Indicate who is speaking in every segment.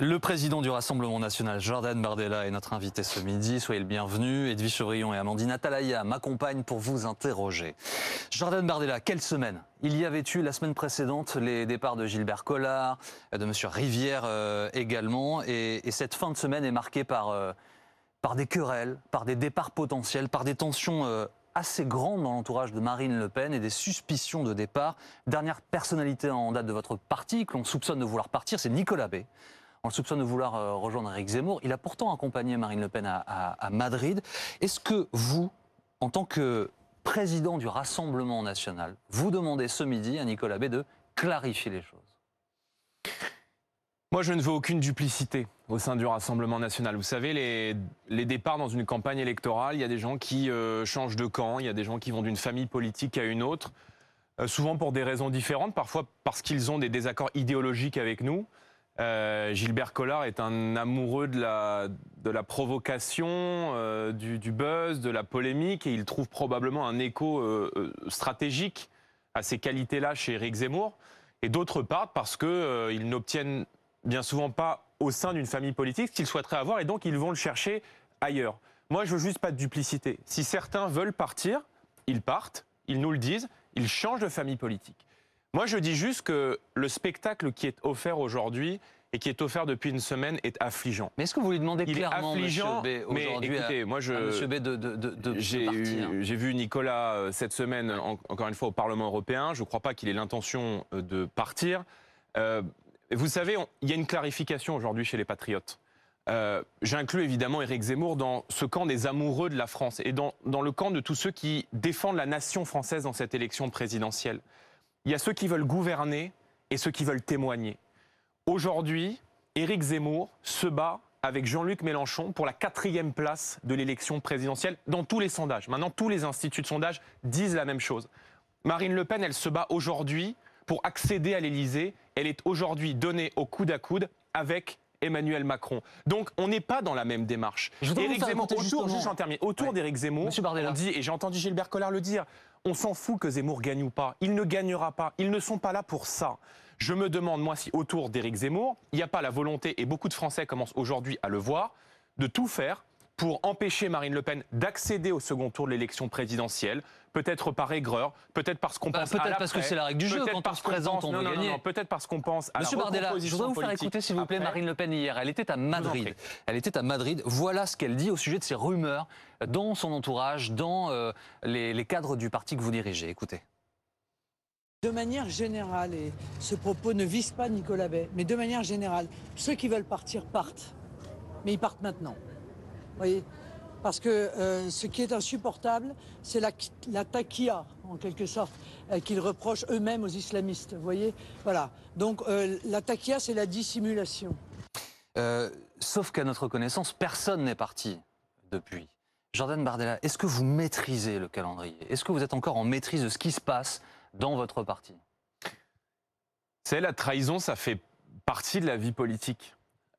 Speaker 1: Le président du Rassemblement national, Jordan Bardella, est notre invité ce midi. Soyez le bienvenu. Edwige Chevrillon et Amandine Atalaya m'accompagnent pour vous interroger. Jordan Bardella, quelle semaine? Il y avait eu la semaine précédente les départs de Gilbert Collard, de M. Rivière euh, également. Et, cette fin de semaine est marquée par, euh, par des querelles, par des départs potentiels, par des tensions euh, assez grandes dans l'entourage de Marine Le Pen et des suspicions de départ. Dernière personnalité en date de votre parti que l'on soupçonne de vouloir partir, c'est Nicolas Bay. On le soupçonne de vouloir euh, rejoindre Eric Zemmour. Il a pourtant accompagné Marine Le Pen à, Madrid. Est-ce que vous, en tant que président du Rassemblement national, vous demandez ce midi à Nicolas Bay de clarifier les choses?
Speaker 2: Moi, je ne veux aucune duplicité au sein du Rassemblement national. Vous savez, les, départs dans une campagne électorale, il y a des gens qui euh, changent de camp, il y a des gens qui vont d'une famille politique à une autre, euh, souvent pour des raisons différentes, parfois parce qu'ils ont des désaccords idéologiques avec nous. Euh, Gilbert Collard est un amoureux de la, provocation, euh, du, buzz, de la polémique, et il trouve probablement un écho euh, stratégique à ces qualités-là chez Éric Zemmour. Et d'autre part, parce qu'ils n'obtiennent bien souvent pas au sein d'une famille politique ce qu'ils souhaiteraient avoir, et donc ils vont le chercher ailleurs. Moi, je veux juste pas de duplicité. Si certains veulent partir, ils partent, ils nous le disent, ils changent de famille politique. Moi, je dis juste que le spectacle qui est offert aujourd'hui et qui est offert depuis une semaine est affligeant.
Speaker 1: Mais est-ce que vous lui demandez clairement, affligeant, B, aujourd'hui, écoutez, moi je, B de, de, de,
Speaker 2: J'ai vu Nicolas euh, cette semaine, encore une fois, au Parlement européen. Je ne crois pas qu'il ait l'intention euh, de partir. Euh, vous savez, il y a une clarification aujourd'hui chez les Patriotes. J'inclus évidemment Éric Zemmour dans ce camp des amoureux de la France et dans, dans le camp de tous ceux qui défendent la nation française dans cette élection présidentielle. Il y a ceux qui veulent gouverner et ceux qui veulent témoigner. Aujourd'hui, Éric Zemmour se bat avec Jean-Luc Mélenchon pour la quatrième place de l'élection présidentielle dans tous les sondages. Maintenant, tous les instituts de sondage disent la même chose. Marine Le Pen, elle se bat aujourd'hui pour accéder à l'Élysée. Elle est aujourd'hui donnée au coude à coude avec Emmanuel Macron. Donc on n'est pas dans la même démarche.
Speaker 1: Éric Zemmour,
Speaker 2: autour, autour d'Éric Zemmour, on dit, et j'ai entendu Gilbert Collard le dire, on s'en fout que Zemmour gagne ou pas. Il ne gagnera pas. Ils ne sont pas là pour ça. Je me demande, moi, si autour d'Éric Zemmour, il n'y a pas la volonté, et beaucoup de Français commencent aujourd'hui à le voir, de tout faire pour empêcher Marine Le Pen d'accéder au second tour de l'élection présidentielle, peut-être par aigreur, peut-être parce qu'on bah, pense
Speaker 1: peut-être parce que c'est la règle du jeu quand on se présente, on
Speaker 2: non,
Speaker 1: non,
Speaker 2: Non, peut-être parce qu'on pense à
Speaker 1: Monsieur Bardella, je voudrais vous faire écouter s'il vous plaît Marine Le Pen hier. Elle était à Madrid. Elle était à Madrid. Voilà ce qu'elle dit au sujet de ces rumeurs dans son entourage, dans euh, les, les cadres du parti que vous dirigez. Écoutez.
Speaker 3: De manière générale, et ce propos ne vise pas Nicolas Bay, mais de manière générale, ceux qui veulent partir partent. Mais ils partent maintenant. Voyez Parce que euh, ce qui est insupportable, c'est la, la taquilla, en quelque sorte, euh, qu'ils reprochent eux-mêmes aux islamistes. Vous voyez Voilà. Donc euh, la taquilla, c'est la dissimulation.
Speaker 1: sauf qu'à notre connaissance, personne n'est parti depuis. Jordan Bardella, est-ce que vous maîtrisez le calendrier? Est-ce que vous êtes encore en maîtrise de ce qui se passe dans votre parti?
Speaker 2: C'est la trahison, ça fait partie de la vie politique.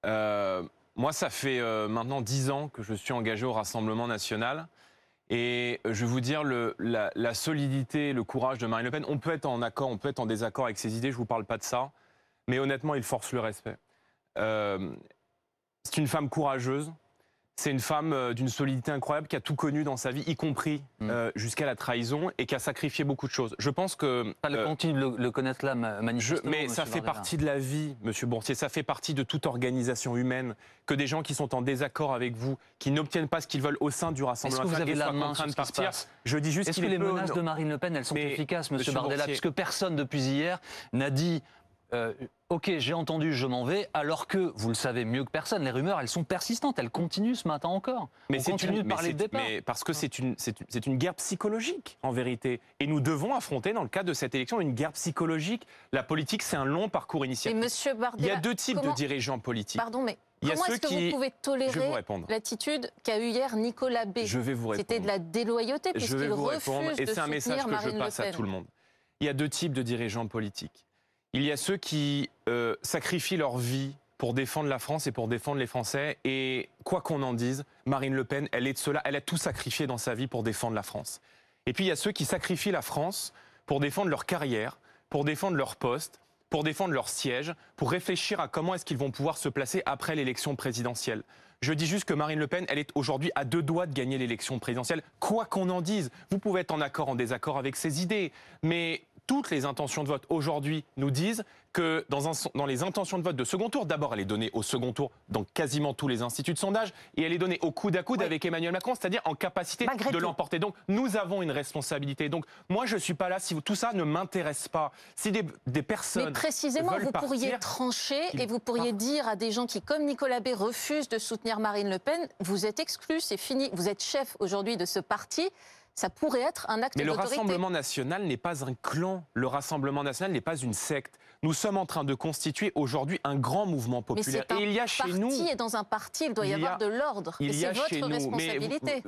Speaker 2: Euh, moi, ça fait euh, maintenant dix ans que je suis engagé au Rassemblement national. Et je vais vous dire, le, la, solidité, le courage de Marine Le Pen, on peut être en accord, on peut être en désaccord avec ses idées, je ne vous parle pas de ça. Mais honnêtement, il force le respect. Euh, c'est une femme courageuse, c'est une femme euh, d'une solidité incroyable qui a tout connu dans sa vie, y compris mm. euh, jusqu'à la trahison, et qui a sacrifié beaucoup de choses. Je pense que...
Speaker 1: Ça le euh, continue de le, connaître là, manifestement.
Speaker 2: mais ça fait partie de la vie, Monsieur Bourtier, ça fait partie de toute organisation humaine, que des gens qui sont en désaccord avec vous, qui n'obtiennent pas ce qu'ils veulent au sein du Rassemblement
Speaker 1: Est-ce que vous avez la main sur de partir.
Speaker 2: Je dis juste
Speaker 1: Est-ce que les menaces de Marine Le Pen, elles sont efficaces, Monsieur, Bardella, puisque personne depuis hier n'a dit euh, ok, j'ai entendu, je m'en vais, alors que, vous le savez mieux que personne, les rumeurs, elles sont persistantes, elles continuent ce matin encore.
Speaker 2: Mais c'est continue de parler de départ. Mais parce que c'est une, c'est une guerre psychologique, en vérité. Et nous devons affronter, dans le cadre de cette élection, une guerre psychologique. La politique, c'est un long parcours initiatique.
Speaker 4: Monsieur
Speaker 2: Il y a deux types de dirigeants politiques.
Speaker 4: Pardon, mais Comment est-ce que vous pouvez tolérer l'attitude qu'a eu hier Nicolas B
Speaker 2: Je vais vous répondre.
Speaker 4: C'était de la déloyauté puisqu'il refuse de
Speaker 2: Et c'est un message que je passe à tout le monde. Il y a deux types de dirigeants politiques. Il y a ceux qui euh, sacrifient leur vie pour défendre la France et pour défendre les Français. Et quoi qu'on en dise, Marine Le Pen, elle est de cela. Elle a tout sacrifié dans sa vie pour défendre la France. Et puis il y a ceux qui sacrifient la France pour défendre leur carrière, pour défendre leur poste, pour défendre leur siège, pour réfléchir à comment est-ce qu'ils vont pouvoir se placer après l'élection présidentielle. Je dis juste que Marine Le Pen, elle est aujourd'hui à deux doigts de gagner l'élection présidentielle, quoi qu'on en dise. Vous pouvez être en accord, en désaccord avec ses idées, mais toutes les intentions de vote aujourd'hui nous disent que dans, dans, les intentions de vote de second tour, d'abord elle est donnée au second tour dans quasiment tous les instituts de sondage et elle est donnée au coude à coude avec Emmanuel Macron, c'est-à-dire en capacité de l'emporter. Donc nous avons une responsabilité. Donc moi je ne suis pas là si tout ça ne m'intéresse pas. Si des, des personnes. Mais
Speaker 4: précisément,
Speaker 2: vous
Speaker 4: pourriez trancher et vous pourriez dire à des gens qui, comme Nicolas B, refusent de soutenir Marine Le Pen, vous êtes exclus, c'est fini. Vous êtes chef aujourd'hui de ce parti ça pourrait être un acte
Speaker 2: Mais le Rassemblement national n'est pas un clan. Le Rassemblement national n'est pas une secte. Nous sommes en train de constituer aujourd'hui un grand mouvement populaire.
Speaker 4: Mais et il y a chez nous. Et dans un parti, il doit y, avoir de l'ordre. Et c'est votre responsabilité.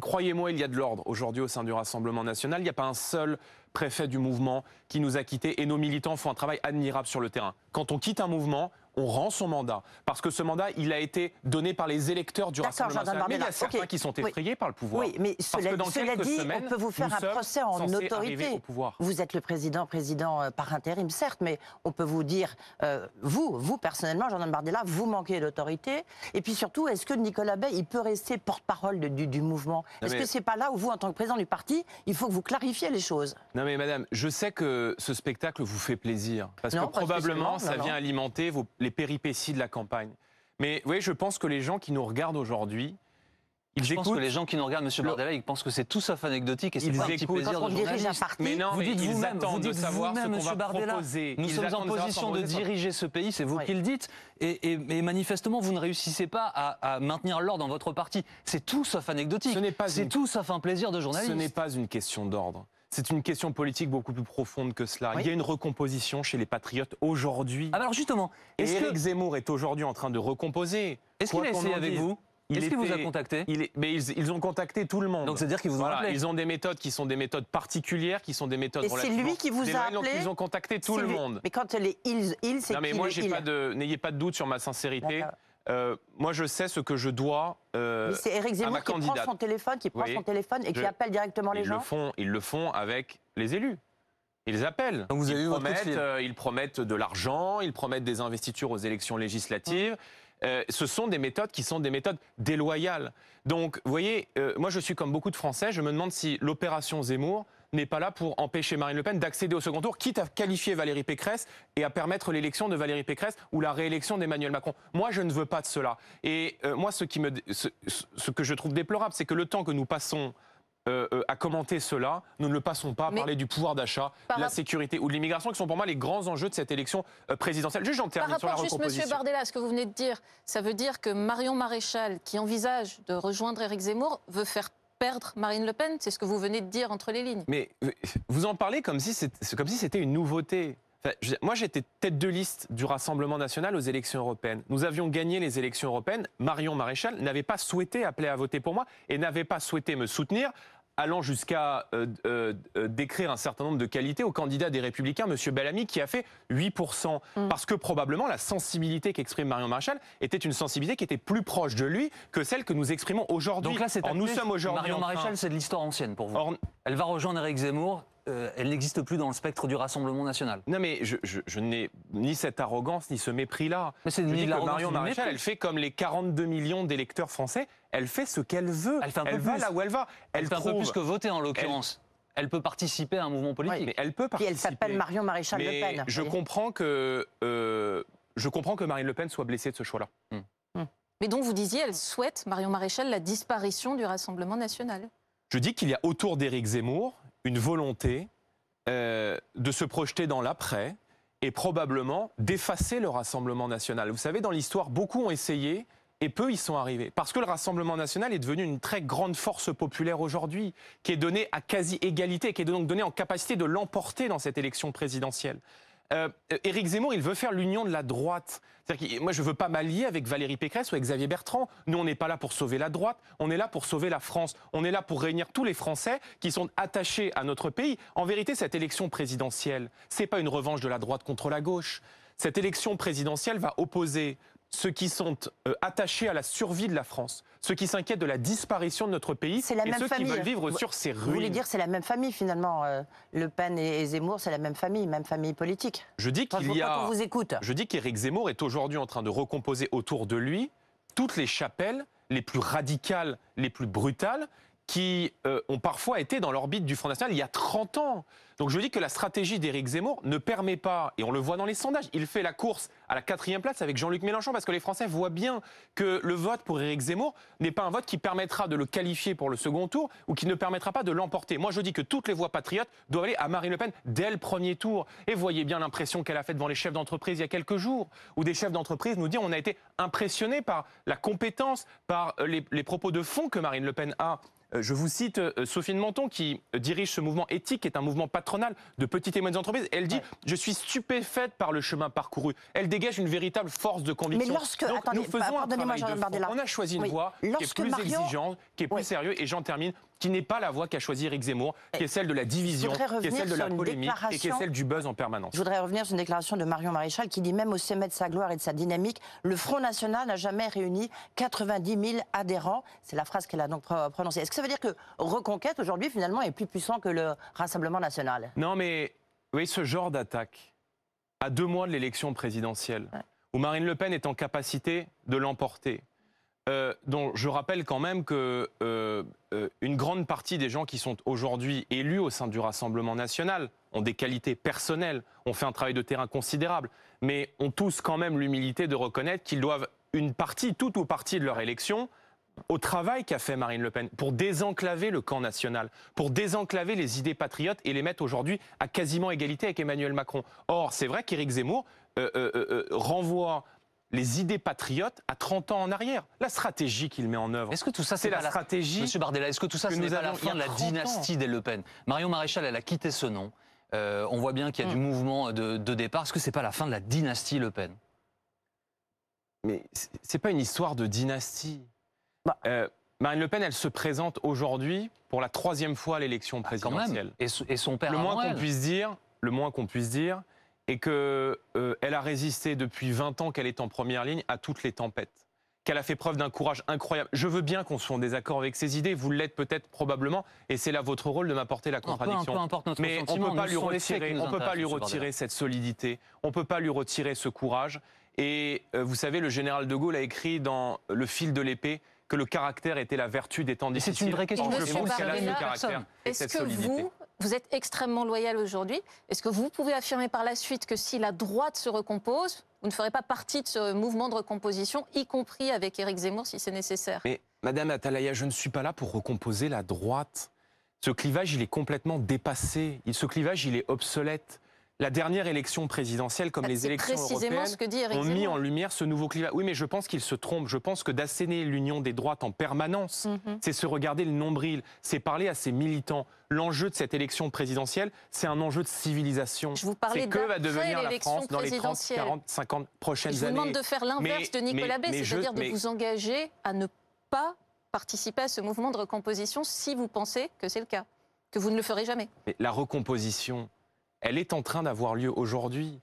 Speaker 2: Croyez-moi, il y a de l'ordre aujourd'hui au sein du Rassemblement national. Il n'y a pas un seul préfet du mouvement qui nous a quittés et nos militants font un travail admirable sur le terrain. Quand on quitte un mouvement, on rend son mandat. Parce que ce mandat, il a été donné par les électeurs du Rassemblement national. Mais il y a certains qui sont effrayés par le pouvoir.
Speaker 5: Oui, mais cela, dit, on peut vous faire un procès en autorité. Vous êtes le président, président euh, par intérim, certes, mais on peut vous dire, euh, vous, vous personnellement, Jordan Bardella, vous manquez d'autorité. Et puis surtout, est-ce que Nicolas Bay, il peut rester porte-parole du, mouvement? Est-ce que c'est pas là où vous, en tant que président du parti, il faut que vous clarifiez les choses?
Speaker 2: Non mais madame, je sais que ce spectacle vous fait plaisir. Parce que probablement, ça vient alimenter vos, les péripéties de la campagne. Mais vous voyez, je pense que les gens qui nous regardent aujourd'hui,
Speaker 1: ils je pense que les gens qui nous regardent, M. Bardella, ils pensent que c'est tout sauf anecdotique et c'est pas un petit plaisir de journaliste.
Speaker 2: Mais non, vous dites ils attendent de savoir ce qu'on va Bardella, proposer.
Speaker 1: Nous sommes en position de diriger ce pays, c'est vous qui le dites, et, manifestement, vous ne réussissez pas à, maintenir l'ordre dans votre parti. C'est tout sauf anecdotique. C'est tout sauf un plaisir de journaliste.
Speaker 2: Ce n'est pas une question d'ordre. C'est une question politique beaucoup plus profonde que cela. Il y a une recomposition chez les patriotes aujourd'hui.
Speaker 1: Alors justement,
Speaker 2: est-ce que Zemmour est aujourd'hui en train de recomposer
Speaker 1: Est-ce qu'il a essayé avec vous est-ce qu'il vous a contacté
Speaker 2: Mais ils, ont contacté tout le monde.
Speaker 1: Donc c'est-à-dire qu'ils vous ont appelé
Speaker 2: Ils ont des méthodes qui sont des méthodes particulières, qui sont des méthodes. Et
Speaker 5: c'est lui qui vous a appelé. Donc
Speaker 2: ils ont contacté tout le monde.
Speaker 5: Mais quand les ils, ils c'est
Speaker 2: Non mais moi j'ai pas de, n'ayez pas de doute sur ma sincérité. Euh, moi, je sais ce que je dois euh,
Speaker 5: c'est Eric Zemmour qui prend son téléphone, qui prend son téléphone et qui appelle directement les
Speaker 2: ils
Speaker 5: gens.
Speaker 2: Le font, ils le font avec les élus. Ils appellent.
Speaker 1: Donc vous avez
Speaker 2: ils,
Speaker 1: eu
Speaker 2: promettent, euh, ils promettent de l'argent, ils promettent des investitures aux élections législatives. Euh, ce sont des méthodes qui sont des méthodes déloyales. Donc, vous voyez, moi je suis comme beaucoup de Français, je me demande si l'opération Zemmour n'est pas là pour empêcher Marine Le Pen d'accéder au second tour, quitte à qualifier Valérie Pécresse et à permettre l'élection de Valérie Pécresse ou la réélection d'Emmanuel Macron. Moi, je ne veux pas de cela. Et euh, moi, ce, qui me, ce, que je trouve déplorable, c'est que le temps que nous passons euh, euh, à commenter cela, nous ne le passons pas à parler du pouvoir d'achat, de la sécurité ou de l'immigration, qui sont pour moi les grands enjeux de cette élection présidentielle.
Speaker 4: Juste,
Speaker 2: j'en termine
Speaker 4: Par rapport
Speaker 2: sur
Speaker 4: la juste, Monsieur Bardella, ce que vous venez de dire, ça veut dire que Marion Maréchal, qui envisage de rejoindre Éric Zemmour, veut faire perdre Marine Le Pen C'est ce que vous venez de dire entre les lignes.
Speaker 2: Mais vous en parlez comme si c'était une nouveauté. moi, j'étais tête de liste du Rassemblement national aux élections européennes. Nous avions gagné les élections européennes. Marion Maréchal n'avait pas souhaité appeler à voter pour moi et n'avait pas souhaité me soutenir allant jusqu'à euh, euh, euh, décrire un certain nombre de qualités au candidat des Républicains, M. Bellamy, qui a fait 8%. Mm. Parce que probablement la sensibilité qu'exprime Marion Maréchal était une sensibilité qui était plus proche de lui que celle que nous exprimons aujourd'hui.
Speaker 1: Donc là, c'est nous sommes aujourd'hui. Marion Maréchal, c'est de l'histoire ancienne pour vous. Elle va rejoindre Éric Zemmour. elle n'existe plus dans le spectre du Rassemblement national.
Speaker 2: Non, mais je, n'ai ni cette arrogance ni ce mépris-là. Mais c'est Marion Maréchal, elle fait comme les 42 millions d'électeurs français elle fait ce qu'elle veut. Elle, fait un peu va là où elle va.
Speaker 1: Elle, fait un peu plus que voter en l'occurrence. Elle... peut participer à un mouvement politique.
Speaker 2: mais elle peut participer.
Speaker 5: elle s'appelle Marion Maréchal
Speaker 2: Le
Speaker 5: Pen.
Speaker 2: Je comprends que euh, je comprends que Marine Le Pen soit blessée de ce choix-là. Hmm.
Speaker 4: Hmm. Mais donc vous disiez, elle souhaite Marion Maréchal la disparition du Rassemblement national.
Speaker 2: Je dis qu'il y a autour d'Éric Zemmour une volonté euh, de se projeter dans l'après et probablement d'effacer le Rassemblement national. Vous savez, dans l'histoire, beaucoup ont essayé et peu y sont arrivés. Parce que le Rassemblement national est devenu une très grande force populaire aujourd'hui, qui est donnée à quasi-égalité, qui est donc donnée en capacité de l'emporter dans cette élection présidentielle. Euh, Éric Zemmour, il veut faire l'union de la droite. moi, je ne veux pas m'allier avec Valérie Pécresse ou avec Xavier Bertrand. Nous, on n'est pas là pour sauver la droite, on est là pour sauver la France. On est là pour réunir tous les Français qui sont attachés à notre pays. En vérité, cette élection présidentielle, ce n'est pas une revanche de la droite contre la gauche. Cette élection présidentielle va opposer ceux qui sont euh, attachés à la survie de la France, ceux qui s'inquiètent de la disparition de notre pays,
Speaker 5: la
Speaker 2: et
Speaker 5: ceux
Speaker 2: qui veulent vivre sur ces ruines. Vous
Speaker 5: voulez dire c'est la même famille finalement euh, Le Pen et, Zemmour, c'est la même famille, même famille politique.
Speaker 2: Je dis qu'il y a.
Speaker 5: on vous écoute.
Speaker 2: Je dis qu'Éric Zemmour est aujourd'hui en train de recomposer autour de lui toutes les chapelles les plus radicales, les plus brutales, qui euh, ont parfois été dans l'orbite du Front National il y a 30 ans. Donc je dis que la stratégie d'Éric Zemmour ne permet pas, et on le voit dans les sondages, il fait la course à la quatrième place avec Jean-Luc Mélenchon parce que les Français voient bien que le vote pour Éric Zemmour n'est pas un vote qui permettra de le qualifier pour le second tour ou qui ne permettra pas de l'emporter. Moi je dis que toutes les voix patriotes doivent aller à Marine Le Pen dès le premier tour. Et voyez bien l'impression qu'elle a faite devant les chefs d'entreprise il y a quelques jours, où des chefs d'entreprise nous disent on a été impressionnés par la compétence, par les, les propos de fond que Marine Le Pen a euh, je vous cite euh, Sophie de Menton qui euh, dirige ce mouvement éthique, qui est un mouvement patronal de petites et moyennes entreprises. Elle dit Je suis stupéfaite par le chemin parcouru. Elle dégage une véritable force de conviction.
Speaker 5: Mais lorsque. attendez, nous faisons un travail de
Speaker 2: On a choisi une voie qui est plus exigeante, qui est plus sérieuse. Et j'en termine qui n'est pas la voie qu'a choisi Eric Zemmour, qui est celle de la division, qui est celle de la polémique et qui est celle du buzz en permanence.
Speaker 5: Je voudrais revenir sur une déclaration de Marion Maréchal qui dit même au sommet de sa gloire et de sa dynamique, le Front National n'a jamais réuni 90 000 adhérents. C'est la phrase qu'elle a donc prononcée. Est-ce que ça veut dire que Reconquête aujourd'hui finalement est plus puissant que le Rassemblement National?
Speaker 2: Non, mais oui, ce genre d'attaque à deux mois de l'élection présidentielle, où Marine Le Pen est en capacité de l'emporter, euh, dont je rappelle quand même que euh, euh, une grande partie des gens qui sont aujourd'hui élus au sein du Rassemblement national ont des qualités personnelles, ont fait un travail de terrain considérable, mais ont tous quand même l'humilité de reconnaître qu'ils doivent une partie, toute ou partie de leur élection, au travail qu'a fait Marine Le Pen pour désenclaver le camp national, pour désenclaver les idées patriotes et les mettre aujourd'hui à quasiment égalité avec Emmanuel Macron. Or, c'est vrai qu'Éric Zemmour renvoie les idées patriotes à 30 ans en arrière. La stratégie qu'il met en œuvre.
Speaker 1: Est-ce que tout ça, c'est la, stratégie
Speaker 2: Monsieur Bardella, est-ce que tout ça, ce n'est pas la fin de la dynastie des Le Pen?
Speaker 1: Marion Maréchal, elle a quitté ce nom. Euh, on voit bien qu'il y a du mm. mouvement de, départ. Est-ce que c'est pas la fin de la dynastie Le Pen?
Speaker 2: Mais c'est pas une histoire de dynastie. Bah. Euh, Marine Le Pen, elle se présente aujourd'hui pour la troisième fois à l'élection ah, présidentielle.
Speaker 1: Et, et, son père.
Speaker 2: Le moins qu'on puisse dire, le moins qu'on puisse dire, et qu'elle euh, a résisté depuis 20 ans qu'elle est en première ligne à toutes les tempêtes qu'elle a fait preuve d'un courage incroyable. Je veux bien qu'on soit en désaccord avec ses idées, vous l'êtes peut-être probablement, et c'est là votre rôle de m'apporter la contradiction. Mais on ne peut pas lui retirer, on peut pas lui retirer cette solidité, on ne peut pas lui retirer ce courage. Et euh, vous savez, le général de Gaulle a écrit dans Le fil de l'épée que le caractère était la vertu des temps difficiles.
Speaker 1: C'est une vraie question.
Speaker 4: Je pense qu'elle a ce caractère Est-ce que vous, vous êtes extrêmement loyal aujourd'hui Est-ce que vous pouvez affirmer par la suite que si la droite se recompose, vous ne ferez pas partie de ce mouvement de recomposition, y compris avec Éric Zemmour si c'est nécessaire?
Speaker 2: Mais Madame Atalaya, je ne suis pas là pour recomposer la droite. Ce clivage, il est complètement dépassé. Ce clivage, il est obsolète. La dernière élection présidentielle, comme bah, les élections européennes, ont mis en lumière ce nouveau climat. Oui, mais je pense qu'il se trompe. Je pense que d'asséner l'union des droites en permanence, mhm. c'est se regarder le nombril, c'est parler à ses militants. L'enjeu de cette élection présidentielle, c'est un enjeu de civilisation.
Speaker 4: Je vous parlais
Speaker 2: que va devenir la France dans les 30, 40, 50 prochaines années. Je
Speaker 4: vous demande de faire l'inverse de Nicolas Bay, c'est-à-dire de vous engager à ne pas participer à ce mouvement de recomposition si vous pensez que c'est le cas, que vous ne le ferez jamais.
Speaker 2: Mais la recomposition, elle est en train d'avoir lieu aujourd'hui.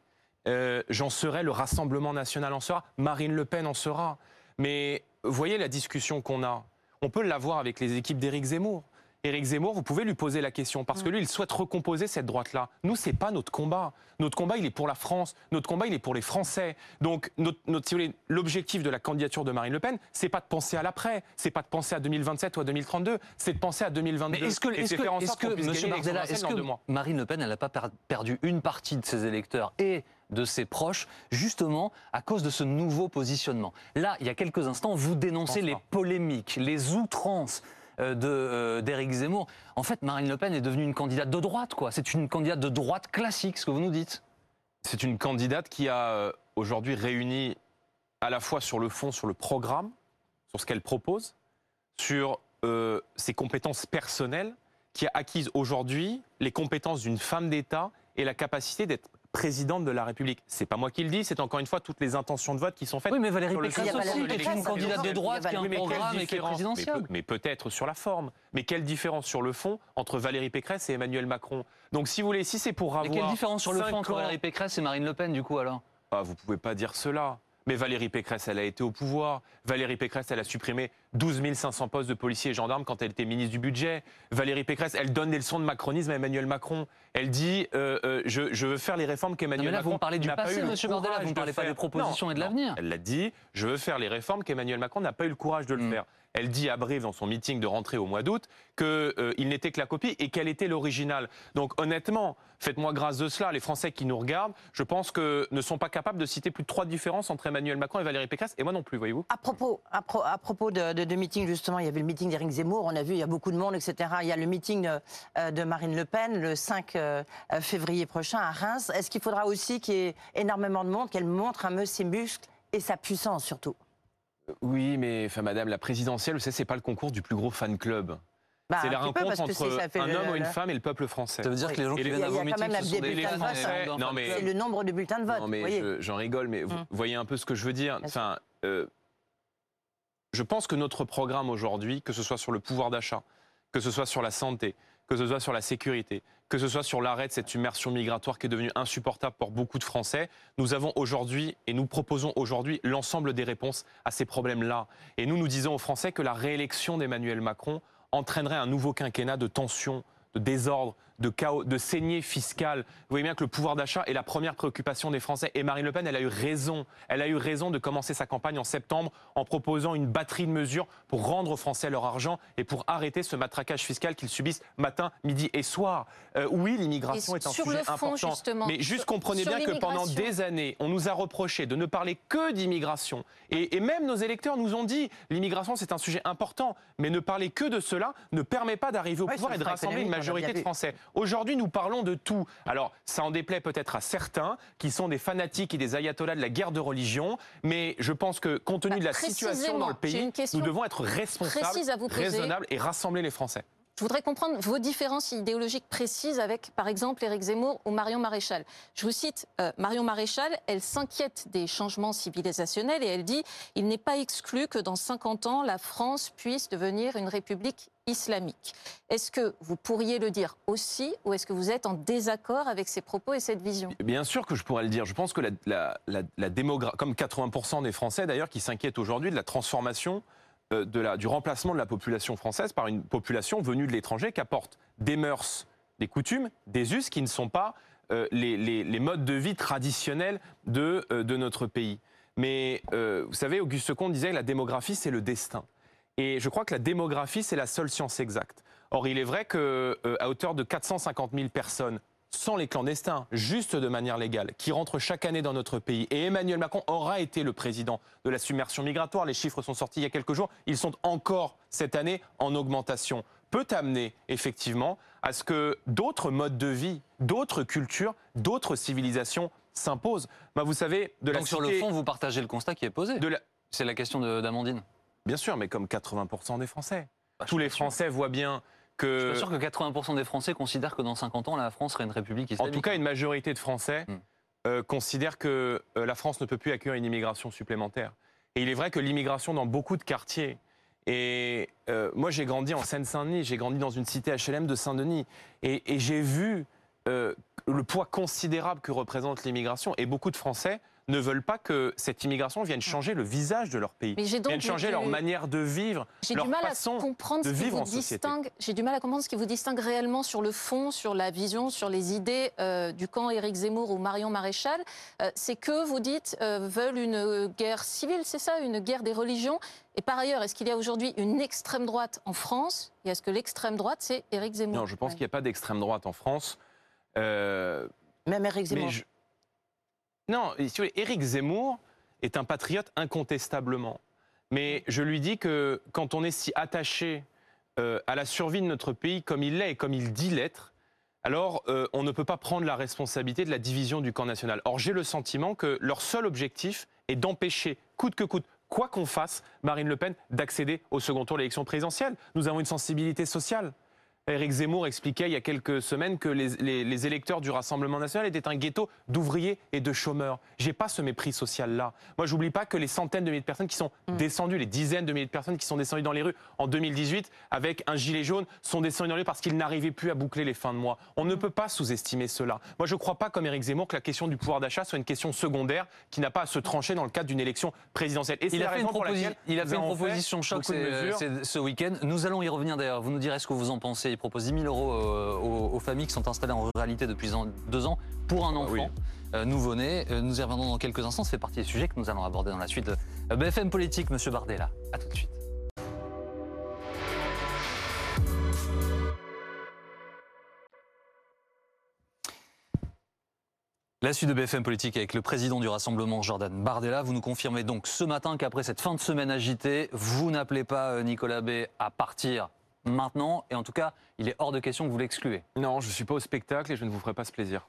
Speaker 2: Euh, j'en serai, le Rassemblement national en sera, Marine Le Pen en sera. Mais voyez la discussion qu'on a. On peut l'avoir avec les équipes d'Éric Zemmour. Éric Zemmour, vous pouvez lui poser la question parce que lui, il souhaite recomposer cette droite-là. Nous, c'est pas notre combat. Notre combat, il est pour la France. Notre combat, il est pour les Français. Donc, notre, l'objectif de la candidature de Marine Le Pen, c'est pas de penser à l'après, c'est pas de penser à 2027 ou à 2032, c'est de penser à 2022.
Speaker 1: Mais est-ce que, est-ce que, est-ce que, Monsieur Bardella, est-ce que Marine Le Pen, elle n'a pas perdu une partie de ses électeurs et de ses proches, justement à cause de ce nouveau positionnement? Là, il y a quelques instants, vous dénoncez les polémiques, les outrances d'Éric Zemmour. En fait, Marine Le Pen est devenue une candidate de droite, quoi. C'est une candidate de droite classique, ce que vous nous dites.
Speaker 2: C'est une candidate qui a euh, aujourd'hui réuni à la fois sur le fond, sur le programme, sur ce qu'elle propose, sur ses compétences personnelles, qui a acquise aujourd'hui les compétences d'une femme d'État et la capacité d'être présidente de la République. C'est pas moi qui le dis, c'est encore une fois toutes les intentions de vote qui sont faites.
Speaker 1: Oui, mais Valérie Pécresse aussi est une candidate de droite qui a un programme et qui est présidentielle.
Speaker 2: Mais, peut-être sur la forme. Mais quelle différence sur le fond entre Valérie Pécresse et Emmanuel Macron? Donc si vous voulez, si c'est pour avoir...
Speaker 1: Mais quelle différence sur le fond entre Valérie Pécresse et Marine Le Pen du coup alors?
Speaker 2: Ah, Vous pouvez pas dire cela. Mais Valérie Pécresse, elle a été au pouvoir. Valérie Pécresse, elle a supprimé 12 500 postes de policiers et gendarmes quand elle était ministre du Budget. Valérie Pécresse, elle donne des leçons de macronisme à Emmanuel Macron. Elle dit euh, euh, je, veux faire les réformes qu'Emmanuel Macron
Speaker 1: vous parlez du passé, Monsieur Bordella, vous ne parlez pas des propositions et de l'avenir.
Speaker 2: Elle l'a dit je veux faire les réformes qu'Emmanuel Macron n'a pas eu le courage de le mm. faire. Elle dit à Brive dans son meeting de rentrée au mois d'août qu'il euh, n'était que la copie et qu'elle était l'original. Donc honnêtement, faites-moi grâce de cela. Les Français qui nous regardent, je pense que ne sont pas capables de citer plus de trois différences entre Emmanuel Macron et Valérie Pécresse, et moi non plus, voyez-vous.
Speaker 5: À propos, à, propos de, de, meeting, justement, il y avait le meeting d'Éric Zemmour, on a vu, il y a beaucoup de monde, etc. Il y a le meeting euh, de, Marine Le Pen le 5 euh, février prochain à Reims. Est-ce qu'il faudra aussi qu'il y ait énormément de monde, qu'elle montre un peu ses muscles et sa puissance surtout?
Speaker 2: Oui, mais enfin, madame, la présidentielle, vous savez, c'est pas le concours du plus gros fan club.
Speaker 5: Bah,
Speaker 2: c'est la rencontre entre un homme ou une femme et le peuple français.
Speaker 1: Ça veut dire que les gens qui viennent à vos meetings, ce sont des Français.
Speaker 5: Non, mais c'est le nombre de bulletins de vote.
Speaker 2: Non, mais j'en rigole, mais vous hum. voyez un peu ce que je veux dire. Enfin, euh, je pense que notre programme aujourd'hui, que ce soit sur le pouvoir d'achat, que ce soit sur la santé, que ce soit sur la sécurité, que ce soit sur l'arrêt de cette immersion migratoire qui est devenue insupportable pour beaucoup de Français, nous avons aujourd'hui et nous proposons aujourd'hui l'ensemble des réponses à ces problèmes-là. Et nous, nous disons aux Français que la réélection d'Emmanuel Macron entraînerait un nouveau quinquennat de tension, de désordre, de chaos, de saignée fiscale. Vous voyez bien que le pouvoir d'achat est la première préoccupation des Français. Et Marine Le Pen, elle a eu raison. Elle a eu raison de commencer sa campagne en septembre en proposant une batterie de mesures pour rendre aux Français leur argent et pour arrêter ce matraquage fiscal qu'ils subissent matin, midi et soir. Euh, oui, l'immigration est un sujet important. Mais juste comprenez bien que pendant des années, on nous a reproché de ne parler que d'immigration. Et, et même nos électeurs nous ont dit l'immigration, c'est un sujet important. Mais ne parler que de cela ne permet pas d'arriver au pouvoir et de rassembler une majorité de Français. Aujourd'hui, nous parlons de tout. Alors, ça en déplaît peut-être à certains qui sont des fanatiques et des ayatollahs de la guerre de religion, mais je pense que compte tenu bah, de la situation dans le pays, nous devons être responsables, raisonnables et rassembler les Français.
Speaker 4: Je voudrais comprendre vos différences idéologiques précises avec, par exemple, Éric Zemmour ou Marion Maréchal. Je vous cite euh, Marion Maréchal, elle s'inquiète des changements civilisationnels et elle dit il n'est pas exclu que dans 50 ans, la France puisse devenir une république islamique. Est-ce que vous pourriez le dire aussi ou est-ce que vous êtes en désaccord avec ces propos et cette vision?
Speaker 2: Bien sûr que je pourrais le dire. Je pense que la, la démographie, comme 80% des Français d'ailleurs qui s'inquiètent aujourd'hui de la transformation la, du remplacement de la population française par une population venue de l'étranger qui apporte des mœurs, des coutumes, des us qui ne sont pas euh, les, modes de vie traditionnels de, euh, de notre pays. Mais vous savez, Auguste Comte disait que la démographie, c'est le destin. Et je crois que la démographie, c'est la seule science exacte. Or, il est vrai qu'à hauteur de 450 000 personnes sans les clandestins, juste de manière légale, qui rentrent chaque année dans notre pays. Et Emmanuel Macron aura été le président de la submersion migratoire. Les chiffres sont sortis il y a quelques jours. Ils sont encore cette année en augmentation. Peut amener effectivement à ce que d'autres modes de vie, d'autres cultures, d'autres civilisations s'imposent. Bah, vous savez,
Speaker 1: de Donc sur le fond, vous partagez le constat qui est posé. C'est la question d'Amandine.
Speaker 2: Bien sûr, mais comme 80% des Français. Bah, Tous les Français voient bien je
Speaker 1: suis sûr que 80% des Français considèrent que dans 50 ans, la France serait une république islamique.
Speaker 2: En tout cas, une majorité de Français hmm. euh, considèrent que euh, la France ne peut plus accueillir une immigration supplémentaire. Et il est vrai que l'immigration dans beaucoup de quartiers, et euh, moi j'ai grandi en Seine-Saint-Denis, j'ai grandi dans une cité HLM de Saint-Denis, et j'ai vu le poids considérable que représente l'immigration, et beaucoup de Français ne veulent pas que cette immigration vienne changer le visage de leur pays, vienne changer leur manière de vivre, leur du mal façon à comprendre de vivre en société.
Speaker 4: J'ai du mal à comprendre ce qui vous distingue réellement sur le fond, sur la vision, sur les idées euh, du camp Éric Zemmour ou Marion Maréchal. Euh, c'est que vous dites euh, veulent une guerre civile, c'est ça, une guerre des religions. Et par ailleurs, est-ce qu'il y a aujourd'hui une extrême droite en France Et est-ce que l'extrême droite, c'est Éric Zemmour?
Speaker 2: Non, je pense qu'il n'y a pas d'extrême droite en France.
Speaker 5: Même Éric Zemmour.
Speaker 2: Non, si Éric Zemmour est un patriote incontestablement. Mais je lui dis que quand on est si attaché euh, à la survie de notre pays comme il l'est et comme il dit l'être, alors euh, on ne peut pas prendre la responsabilité de la division du camp national. Or j'ai le sentiment que leur seul objectif est d'empêcher, coûte que coûte, quoi qu'on fasse, Marine Le Pen d'accéder au second tour de l'élection présidentielle. Nous avons une sensibilité sociale. Éric Zemmour expliquait il y a quelques semaines que les, électeurs du Rassemblement national étaient un ghetto d'ouvriers et de chômeurs. J'ai pas ce mépris social-là. Moi, j'oublie pas que les centaines de milliers de personnes qui sont mm. descendues, les dizaines de milliers de personnes qui sont descendues dans les rues en 2018 avec un gilet jaune, sont descendues dans les rues parce qu'ils n'arrivaient plus à boucler les fins de mois. On ne peut pas sous-estimer cela. Moi, je ne crois pas, comme Éric Zemmour, que la question du pouvoir d'achat soit une question secondaire qui n'a pas à se trancher dans le cadre d'une élection présidentielle.
Speaker 1: Et il, a fait une, il a fait une proposition choc ce week-end. Nous allons y revenir d'ailleurs. Vous nous direz ce que vous en pensez il propose 10 000 euros euh, aux, familles qui sont installées en ruralité depuis deux ans pour un ah enfant. Euh, nouveau-né. Euh, nous y reviendrons dans quelques instants. Ça fait partie des sujets que nous allons aborder dans la suite de BFM Politique, Monsieur Bardella. A tout de suite. La suite de BFM Politique avec le président du Rassemblement, Jordan Bardella. Vous nous confirmez donc ce matin qu'après cette fin de semaine agitée, vous n'appelez pas Nicolas B à partir maintenant. Et en tout cas, il est hors de question que vous l'excluez.
Speaker 2: Non, je ne suis pas au spectacle et je ne vous ferai pas ce plaisir.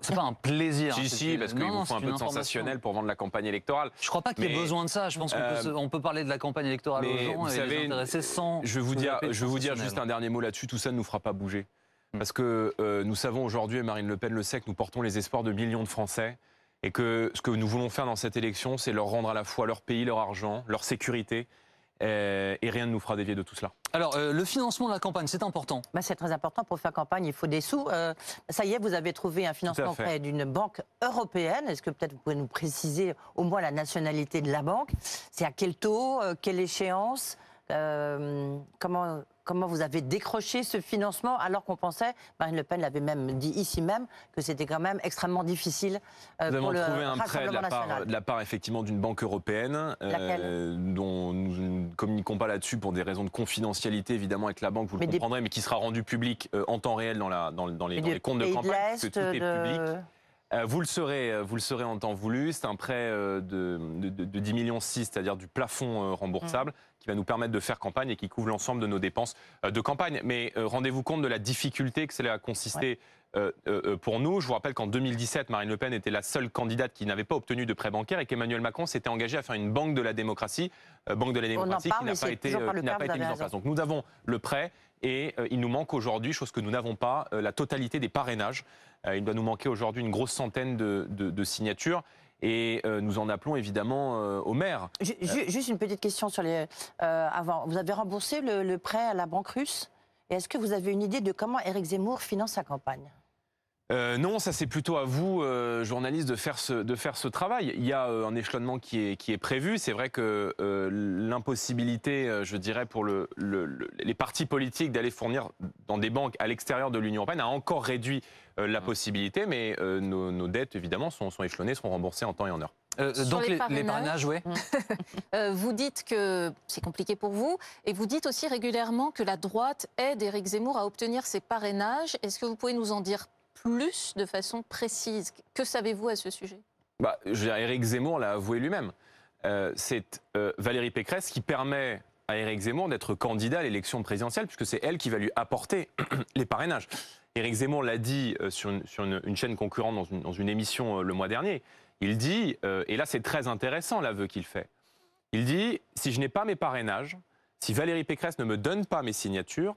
Speaker 1: c'est pas un plaisir.
Speaker 2: Si, si, parce qu'il vous faut un peu de sensationnel pour vendre la campagne électorale.
Speaker 1: Je crois pas qu'il y ait besoin de ça. Je pense qu'on peut, peut, parler de la campagne électorale aux gens et les intéresser sans.
Speaker 2: Je vais vous dire, je vous dire juste un dernier mot là-dessus. Tout ça ne nous fera pas bouger. Hmm. Parce que euh, nous savons aujourd'hui, et Marine Le Pen le sait, que nous portons les espoirs de millions de Français. Et que ce que nous voulons faire dans cette élection, c'est leur rendre à la fois leur pays, leur argent, leur sécurité, euh, et rien ne nous fera dévier de tout cela.
Speaker 1: Alors, euh, le financement de la campagne, c'est important
Speaker 5: bah, C'est très important. Pour faire campagne, il faut des sous. Euh, ça y est, vous avez trouvé un financement auprès d'une banque européenne. Est-ce que peut-être vous pouvez nous préciser au moins la nationalité de la banque? C'est à quel taux? Quelle échéance? Comment comment vous avez décroché ce financement alors qu'on pensait, Marine Le Pen l'avait même dit ici même, que c'était quand même extrêmement difficile
Speaker 2: euh, nous avons trouvé un prêt de la, part, de la part effectivement d'une banque européenne euh, dont nous ne communiquons pas là-dessus pour des raisons de confidentialité évidemment avec la banque, vous le comprendrez, mais qui sera rendu public euh, en temps réel dans, la, dans, les, comptes de campagne, parce que tout est public. Vous le, serez, vous le serez en temps voulu. C'est un prêt de, de, de, 10 millions 6, c'est-à-dire du plafond remboursable, qui va nous permettre de faire campagne et qui couvre l'ensemble de nos dépenses euh, de campagne. Mais euh, rendez-vous compte de la difficulté que cela a consisté euh, pour nous. Je vous rappelle qu'en 2017, Marine Le Pen était la seule candidate qui n'avait pas obtenu de prêt bancaire et qu'Emmanuel Macron s'était engagé à faire une banque de la démocratie, banque de la démocratie qui n'a pas été, mise en place. Donc nous avons le prêt et il nous manque aujourd'hui, chose que nous n'avons pas, la totalité des parrainages. il doit nous manquer aujourd'hui une grosse centaine de signatures. Et euh, nous en appelons évidemment euh, au maire.
Speaker 5: Juste une petite question sur les. Euh, avant, vous avez remboursé le, prêt à la banque russe? Et est-ce que vous avez une idée de comment Éric Zemmour finance sa campagne?
Speaker 2: Non, ça c'est plutôt à vous, journalistes, de faire, ce, de faire ce travail. Il y a un échelonnement qui est, qui est prévu. C'est vrai que l'impossibilité, je dirais, pour le, les partis politiques d'aller fournir dans des banques à l'extérieur de l'Union européenne a encore réduit euh, la possibilité, mais euh, nos, dettes, évidemment, sont, sont, échelonnées, seront remboursées en temps et en heure.
Speaker 1: Euh, donc les, parrainages, oui.
Speaker 4: vous dites que c'est compliqué pour vous, et vous dites aussi régulièrement que la droite aide Éric Zemmour à obtenir ses parrainages. Est-ce que vous pouvez nous en dire plus de façon précise Que savez-vous à ce sujet?
Speaker 2: Bah, Éric Zemmour l'a avoué lui-même. c'est Valérie Pécresse qui permet à Éric Zemmour d'être candidat à l'élection présidentielle, puisque c'est elle qui va lui apporter les parrainages. Éric Zemmour l'a dit euh, sur, une, chaîne concurrente dans une, émission euh, le mois dernier. Il dit, euh, et là c'est très intéressant l'aveu qu'il fait, il dit, si je n'ai pas mes parrainages, si Valérie Pécresse ne me donne pas mes signatures,